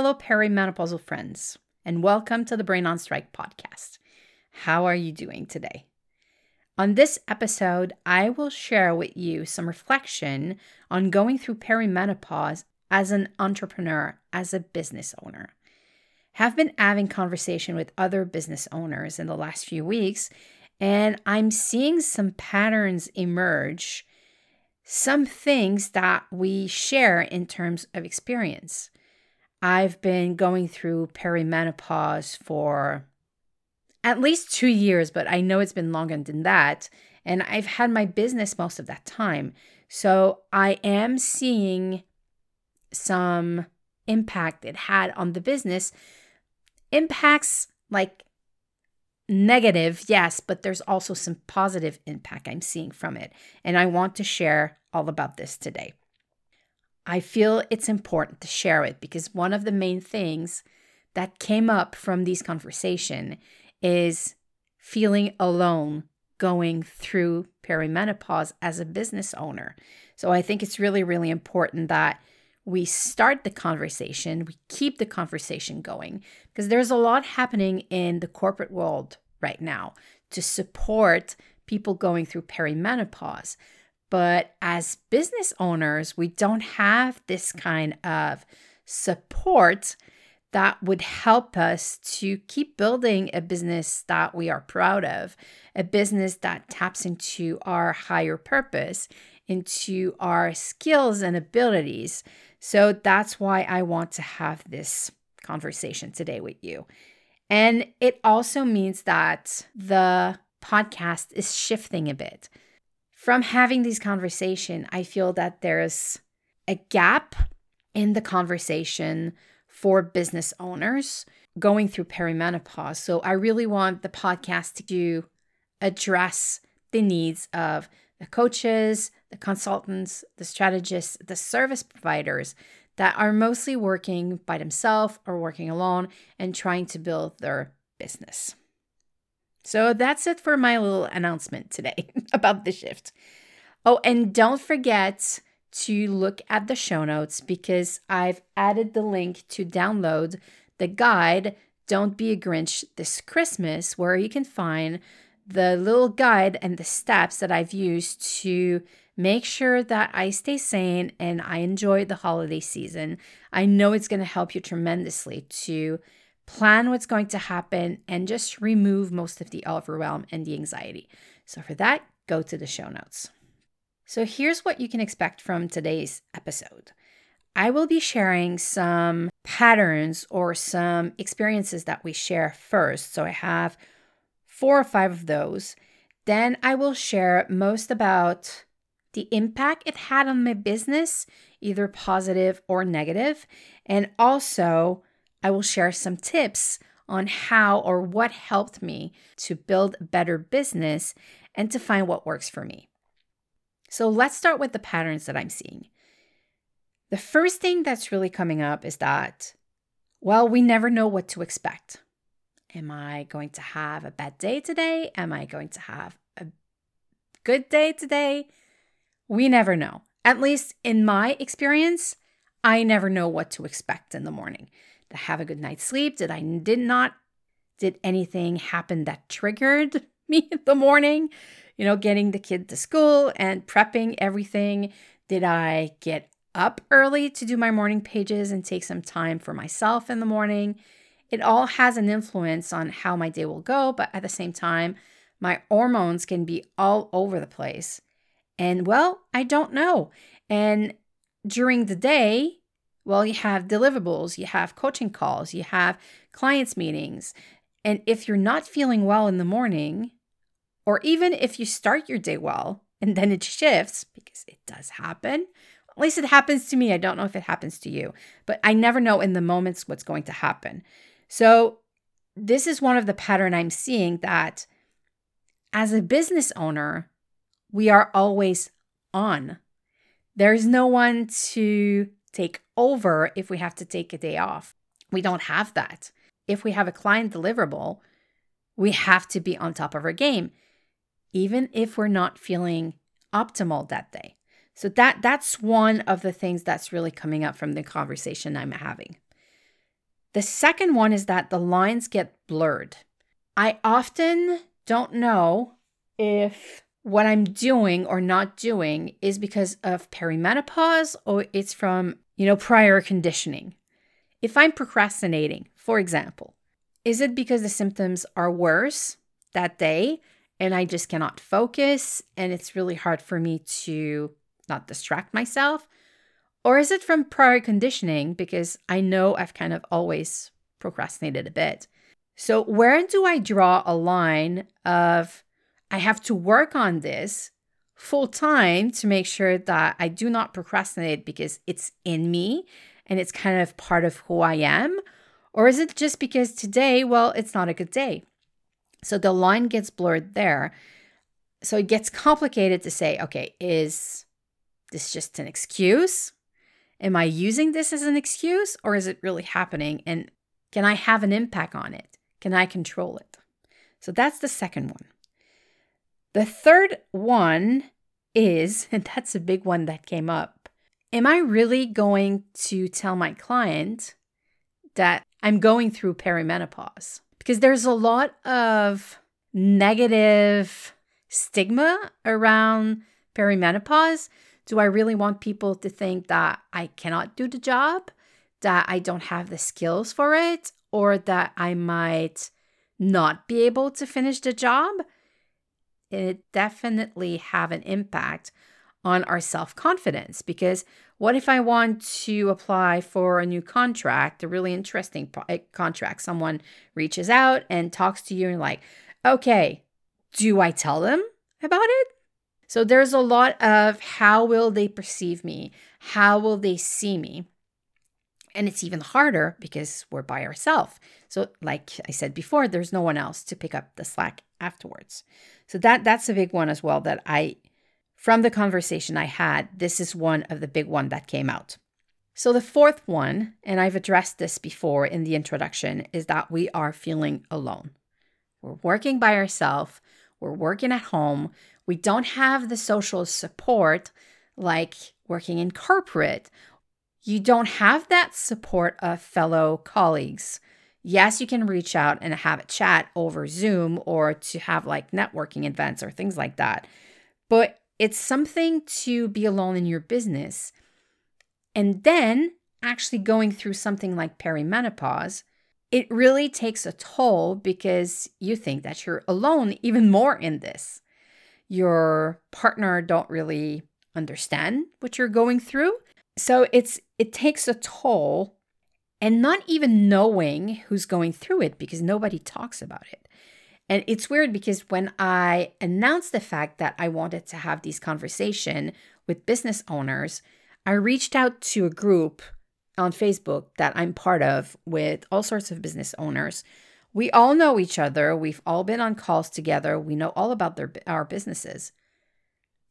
Hello, fellow perimenopausal friends, and welcome to the Brain on Strike podcast. How are you doing today? On this episode, I will share with you some reflection on going through perimenopause as an entrepreneur, as a business owner. Have been having conversation with other business owners in the last few weeks, and I'm seeing some patterns emerge, some things that we share in terms of experience. I've been going through perimenopause for at least two years, but I know it's been longer than that. And I've had my business most of that time. So I am seeing some impact it had on the business. Impacts like negative, yes, but there's also some positive impact I'm seeing from it. And I want to share all about this today. I feel it's important to share it because one of the main things that came up from these conversation is feeling alone going through perimenopause as a business owner. So I think it's really, really important that we start the conversation, we keep the conversation going, because there's a lot happening in the corporate world right now to support people going through perimenopause. But as business owners, we don't have this kind of support that would help us to keep building a business that we are proud of, a business that taps into our higher purpose, into our skills and abilities. So that's why I want to have this conversation today with you. And it also means that the podcast is shifting a bit. From having these conversation, I feel that there's a gap in the conversation for business owners going through perimenopause. So I really want the podcast to address the needs of the coaches, the consultants, the strategists, the service providers that are mostly working by themselves or working alone and trying to build their business. So that's it for my little announcement today about the shift. Oh, and don't forget to look at the show notes because I've added the link to download the guide, Don't Be a Grinch This Christmas, where you can find the little guide and the steps that I've used to make sure that I stay sane and I enjoy the holiday season. I know it's going to help you tremendously to plan what's going to happen and just remove most of the overwhelm and the anxiety. So, for that, go to the show notes. So, here's what you can expect from today's episode. I will be sharing some patterns or some experiences that we share first. So, I have four or five of those. Then, I will share most about the impact it had on my business, either positive or. And also, I will share some tips on how or what helped me to build a better business and to find what works for me. So let's start with the patterns that I'm seeing. The first thing that's really coming up is that, well, we never know what to expect. Am I going to have a bad day today? Am I going to have a good day today? We never know. At least in my experience, I never know what to expect in the morning. Have a good night's sleep? Did I did not did anything happen that triggered me in the morning? you know, getting the kid to school and prepping everything. Did I get up early to do my morning pages and take some time for myself in the morning? It all has an influence on how my day will go, but at the same time, my hormones can be all over the place. And well, I don't know. And during the day, well, you have deliverables, you have coaching calls, you have clients' meetings. And if you're not feeling well in the morning, or even if you start your day well and then it shifts, because it does happen. At least it happens to me. I don't know if it happens to you, but I never know in the moments what's going to happen. So, this is one of the pattern I'm seeing that as a business owner, we are always on. There's no one to take over if we have to take a day off. We don't have that. If we have a client deliverable, we have to be on top of our game even if we're not feeling optimal that day. So that that's one of the things that's really coming up from the conversation I'm having. The second one is that the lines get blurred. I often don't know if what I'm doing or not doing is because of perimenopause or it's from, you know, prior conditioning. If I'm procrastinating, for example, is it because the symptoms are worse that day and I just cannot focus and it's really hard for me to not distract myself? Or is it from prior conditioning because I know I've kind of always procrastinated a bit? So, where do I draw a line of I have to work on this full time to make sure that I do not procrastinate because it's in me and it's kind of part of who I am? Or is it just because today, well, it's not a good day? So the line gets blurred there. So it gets complicated to say, okay, is this just an excuse? Am I using this as an excuse or is it really happening? And can I have an impact on it? Can I control it? So that's the second one. The third one is, and that's a big one that came up, am I really going to tell my client that I'm going through perimenopause? Because there's a lot of negative stigma around perimenopause. Do I really want people to think that I cannot do the job, that I don't have the skills for it, or that I might not be able to finish the job? It definitely have an impact on our self confidence because what if I want to apply for a new contract, a really interesting eh, contract? Someone reaches out and talks to you and, like, okay, do I tell them about it? So there's a lot of how will they perceive me? How will they see me? And it's even harder because we're by ourselves. So, like I said before, there's no one else to pick up the slack afterwards. So that that's a big one as well that I from the conversation I had, this is one of the big one that came out. So the fourth one, and I've addressed this before in the introduction, is that we are feeling alone. We're working by ourselves, we're working at home, we don't have the social support like working in corporate. You don't have that support of fellow colleagues Yes, you can reach out and have a chat over Zoom or to have like networking events or things like that. But it's something to be alone in your business. And then actually going through something like perimenopause, it really takes a toll because you think that you're alone even more in this. Your partner don't really understand what you're going through. So it's it takes a toll and not even knowing who's going through it because nobody talks about it. And it's weird because when I announced the fact that I wanted to have these conversation with business owners, I reached out to a group on Facebook that I'm part of with all sorts of business owners. We all know each other. We've all been on calls together. We know all about their our businesses.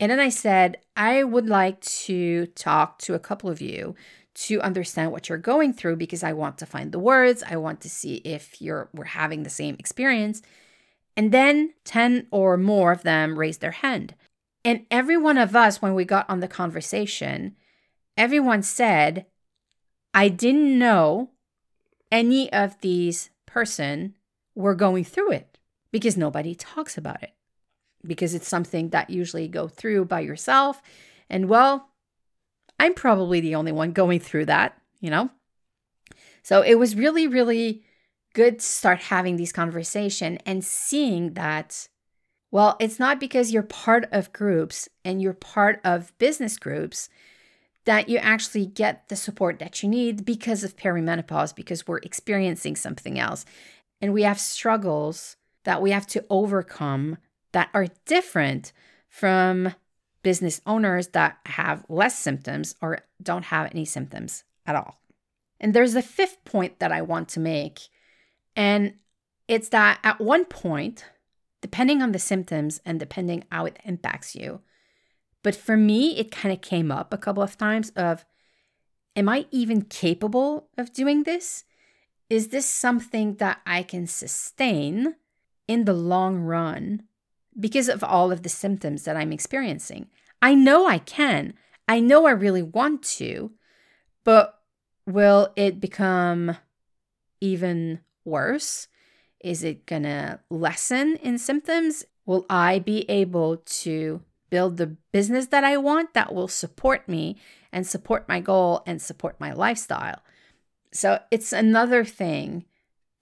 And then I said, I would like to talk to a couple of you to understand what you're going through because I want to find the words. I want to see if you're we're having the same experience. And then 10 or more of them raised their hand. And every one of us, when we got on the conversation, everyone said, I didn't know any of these person were going through it because nobody talks about it. Because it's something that usually go through by yourself. And well, I'm probably the only one going through that, you know? So it was really, really good to start having these conversation and seeing that well it's not because you're part of groups and you're part of business groups that you actually get the support that you need because of perimenopause because we're experiencing something else and we have struggles that we have to overcome that are different from business owners that have less symptoms or don't have any symptoms at all. And there's a fifth point that I want to make, and it's that at one point, depending on the symptoms and depending how it impacts you, but for me, it kind of came up a couple of times of, am I even capable of doing this? Is this something that I can sustain in the long run because of all of the symptoms that I'm experiencing. I know I can. I know I really want to, but will it become even worse? Is it going to lessen in symptoms? Will I be able to build the business that I want that will support me and support my goal and support my lifestyle? So it's another thing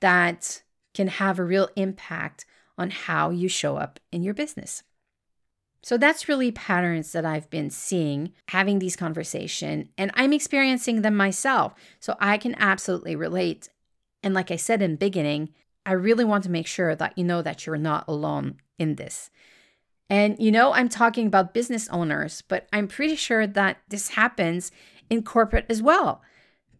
that can have a real impact on how you show up in your business. So that's really patterns that I've been seeing having these conversation and I'm experiencing them myself. So I can absolutely relate. And like I said in the beginning, I really want to make sure that you know that you're not alone in this. And you know, I'm talking about business owners, but I'm pretty sure that this happens in corporate as well.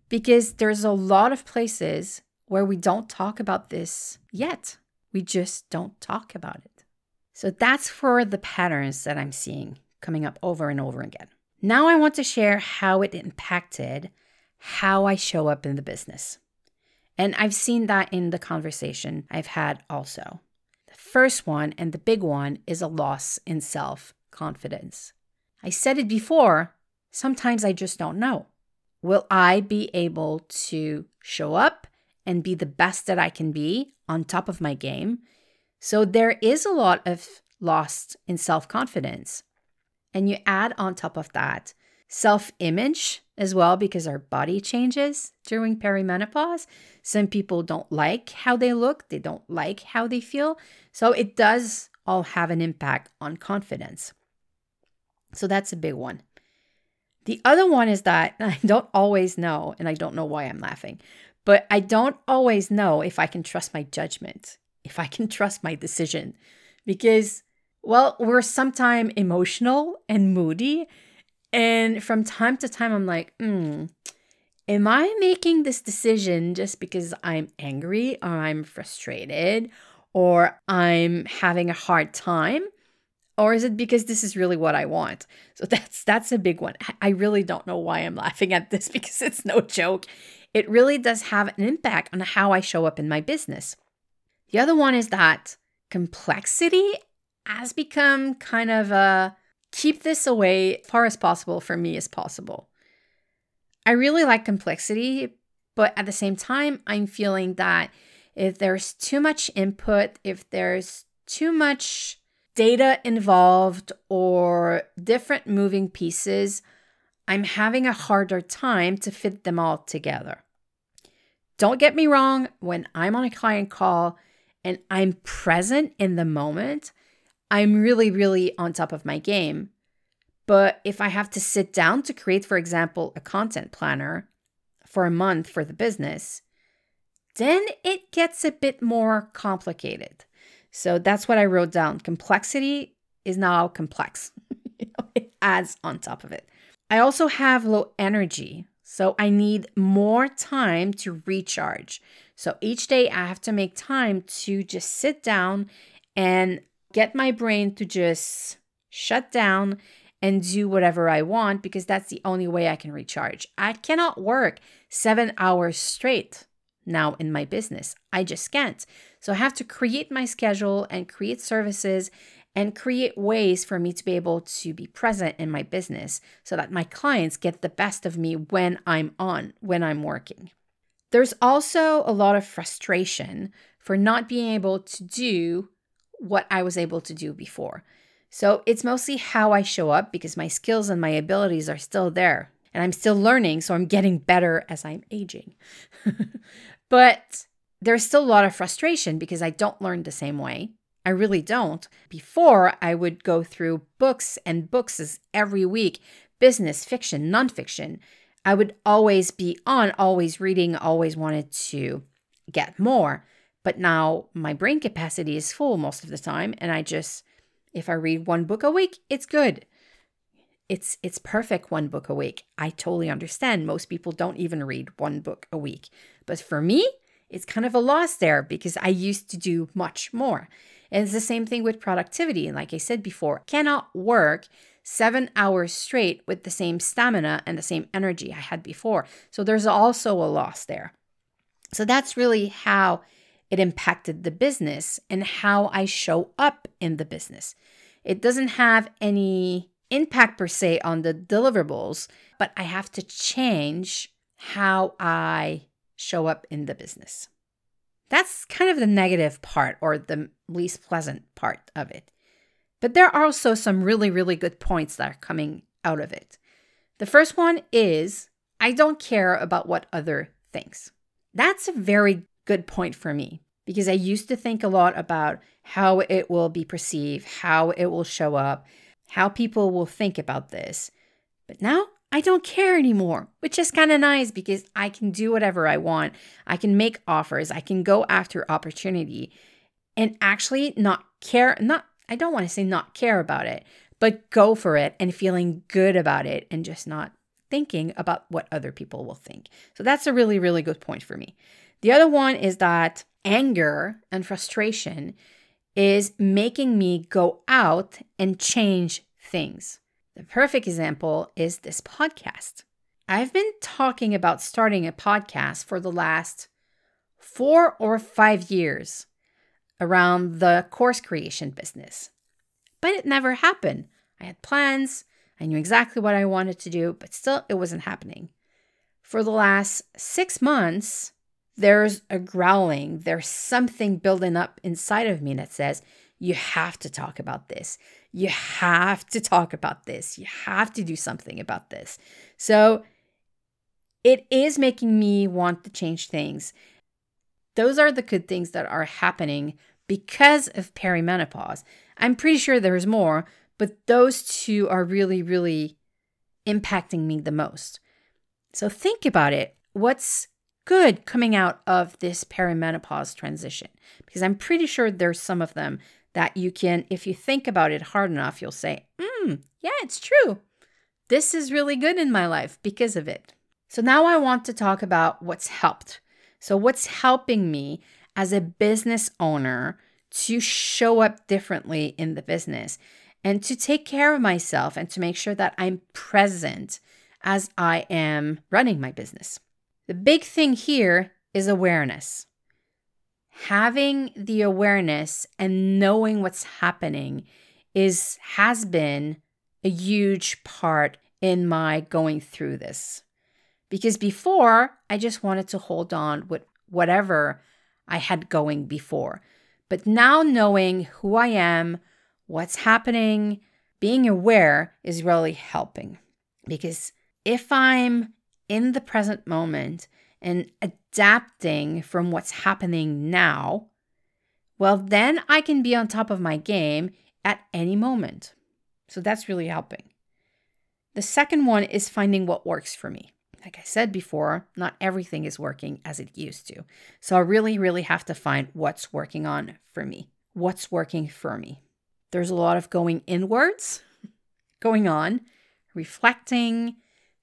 Because there's a lot of places where we don't talk about this yet. We just don't talk about it. So that's for the patterns that I'm seeing coming up over and over again. Now I want to share how it impacted how I show up in the business. And I've seen that in the conversation I've had also. The first one and the big one is a loss in self confidence. I said it before, sometimes I just don't know. Will I be able to show up and be the best that I can be on top of my game so there is a lot of lost in self confidence. And you add on top of that self image as well, because our body changes during perimenopause. Some people don't like how they look, they don't like how they feel. So it does all have an impact on confidence. So that's a big one. The other one is that I don't always know, and I don't know why I'm laughing, but I don't always know if I can trust my judgment if I can trust my decision. Because, well, we're sometimes emotional and moody. And from time to time, I'm like, hmm, am I making this decision just because I'm angry or I'm frustrated or I'm having a hard time? Or is it because this is really what I want? So that's that's a big one. I really don't know why I'm laughing at this because it's no joke. It really does have an impact on how I show up in my business. The other one is that complexity has become kind of a keep this away as far as possible for me as possible. I really like complexity, but at the same time, I'm feeling that if there's too much input, if there's too much data involved or different moving pieces, I'm having a harder time to fit them all together. Don't get me wrong, when I'm on a client call, and I'm present in the moment, I'm really, really on top of my game. But if I have to sit down to create, for example, a content planner for a month for the business, then it gets a bit more complicated. So that's what I wrote down. Complexity is now complex, it adds on top of it. I also have low energy. So I need more time to recharge. So each day I have to make time to just sit down and get my brain to just shut down and do whatever I want because that's the only way I can recharge. I cannot work seven hours straight now in my business. I just can't. So I have to create my schedule and create services and create ways for me to be able to be present in my business so that my clients get the best of me when I'm on, when I'm working. There's also a lot of frustration for not being able to do what I was able to do before. So it's mostly how I show up because my skills and my abilities are still there. And I'm still learning, so I'm getting better as I'm aging. but there's still a lot of frustration because I don't learn the same way. I really don't. Before, I would go through books and books every week business, fiction, nonfiction. I would always be on, always reading, always wanted to get more. But now my brain capacity is full most of the time. And I just, if I read one book a week, it's good. It's it's perfect one book a week. I totally understand. Most people don't even read one book a week. But for me, it's kind of a loss there because I used to do much more. And it's the same thing with productivity. And like I said before, cannot work seven hours straight with the same stamina and the same energy I had before. So there's also a loss there. So that's really how it impacted the business and how I show up in the business. It doesn't have any impact per se on the deliverables, but I have to change how I show up in the business. That's kind of the negative part or the least pleasant part of it. But there are also some really, really good points that are coming out of it. The first one is I don't care about what other thinks. That's a very good point for me because I used to think a lot about how it will be perceived, how it will show up, how people will think about this. But now I don't care anymore, which is kind of nice because I can do whatever I want. I can make offers, I can go after opportunity and actually not care, not I don't want to say not care about it, but go for it and feeling good about it and just not thinking about what other people will think. So that's a really, really good point for me. The other one is that anger and frustration is making me go out and change things. The perfect example is this podcast. I've been talking about starting a podcast for the last four or five years around the course creation business, but it never happened. I had plans, I knew exactly what I wanted to do, but still it wasn't happening. For the last six months, there's a growling, there's something building up inside of me that says, you have to talk about this. You have to talk about this. You have to do something about this. So it is making me want to change things. Those are the good things that are happening because of perimenopause. I'm pretty sure there's more, but those two are really, really impacting me the most. So think about it. What's good coming out of this perimenopause transition? Because I'm pretty sure there's some of them that you can, if you think about it hard enough, you'll say, hmm, yeah, it's true. This is really good in my life because of it. So now I want to talk about what's helped. So, what's helping me as a business owner to show up differently in the business and to take care of myself and to make sure that I'm present as I am running my business. The big thing here is awareness. Having the awareness and knowing what's happening is has been a huge part in my going through this. Because before, I just wanted to hold on with whatever I had going before. But now knowing who I am, what's happening, being aware is really helping. Because if I'm in the present moment and adapting from what's happening now, well, then I can be on top of my game at any moment. So that's really helping. The second one is finding what works for me. Like I said before, not everything is working as it used to. So I really, really have to find what's working on for me, what's working for me. There's a lot of going inwards going on, reflecting,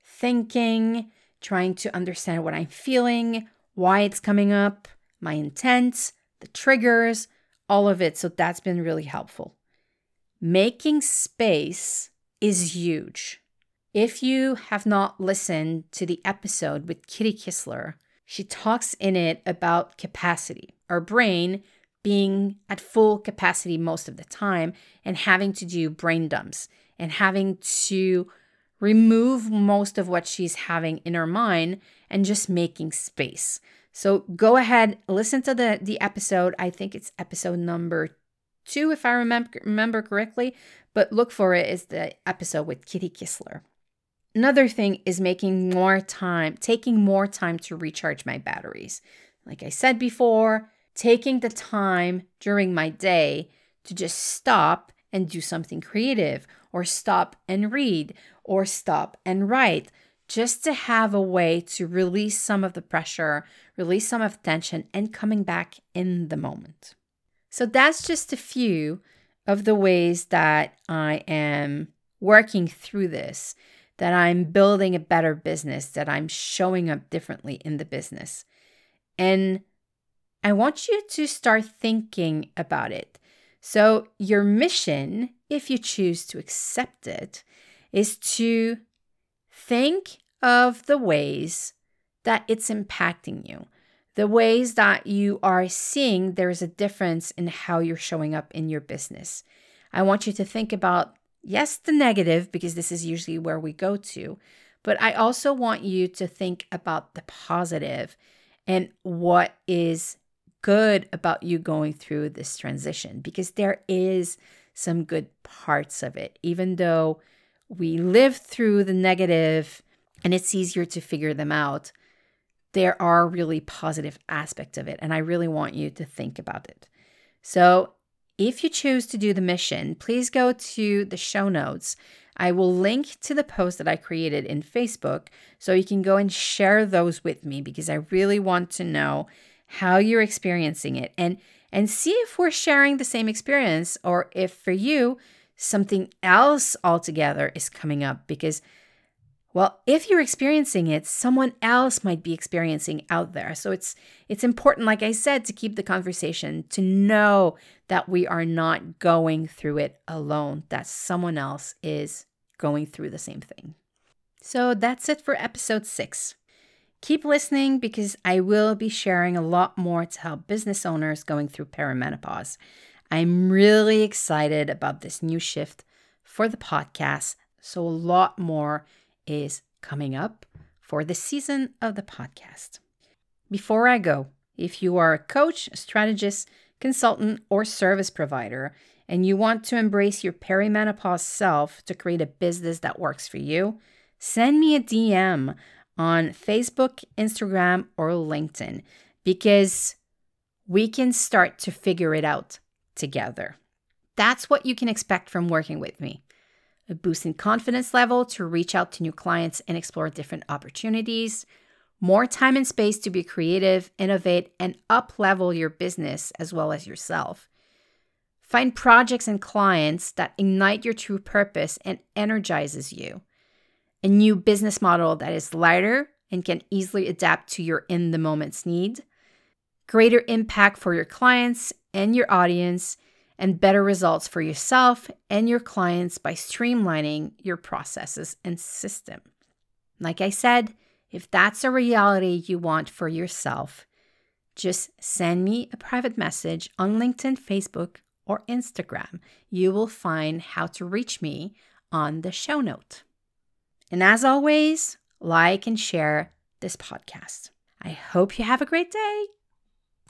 thinking, trying to understand what I'm feeling, why it's coming up, my intent, the triggers, all of it. So that's been really helpful. Making space is huge. If you have not listened to the episode with Kitty Kistler, she talks in it about capacity. Our brain being at full capacity most of the time and having to do brain dumps and having to remove most of what she's having in her mind and just making space. So go ahead, listen to the the episode. I think it's episode number 2 if I remember remember correctly, but look for it is the episode with Kitty Kistler. Another thing is making more time, taking more time to recharge my batteries. Like I said before, taking the time during my day to just stop and do something creative, or stop and read, or stop and write, just to have a way to release some of the pressure, release some of tension, and coming back in the moment. So that's just a few of the ways that I am working through this, that I'm building a better business, that I'm showing up differently in the business. And I want you to start thinking about it. So, your mission, if you choose to accept it, is to think of the ways that it's impacting you, the ways that you are seeing there's a difference in how you're showing up in your business. I want you to think about, yes, the negative, because this is usually where we go to, but I also want you to think about the positive and what is good about you going through this transition because there is some good parts of it, even though we live through the negative and it's easier to figure them out. There are really positive aspects of it, and I really want you to think about it. So, if you choose to do the mission, please go to the show notes. I will link to the post that I created in Facebook so you can go and share those with me because I really want to know how you're experiencing it and and see if we're sharing the same experience or if for you something else altogether is coming up because well if you're experiencing it someone else might be experiencing out there so it's it's important like i said to keep the conversation to know that we are not going through it alone that someone else is going through the same thing so that's it for episode 6 Keep listening because I will be sharing a lot more to help business owners going through perimenopause. I'm really excited about this new shift for the podcast. So, a lot more is coming up for the season of the podcast. Before I go, if you are a coach, strategist, consultant, or service provider, and you want to embrace your perimenopause self to create a business that works for you, send me a DM on Facebook, Instagram, or LinkedIn because we can start to figure it out together. That's what you can expect from working with me a boost in confidence level to reach out to new clients and explore different opportunities, more time and space to be creative, innovate, and up level your business as well as yourself. Find projects and clients that ignite your true purpose and energizes you. A new business model that is lighter and can easily adapt to your in the moment's need, greater impact for your clients and your audience, and better results for yourself and your clients by streamlining your processes and system. Like I said, if that's a reality you want for yourself, just send me a private message on LinkedIn, Facebook, or Instagram. You will find how to reach me on the show note. And as always, like and share this podcast. I hope you have a great day.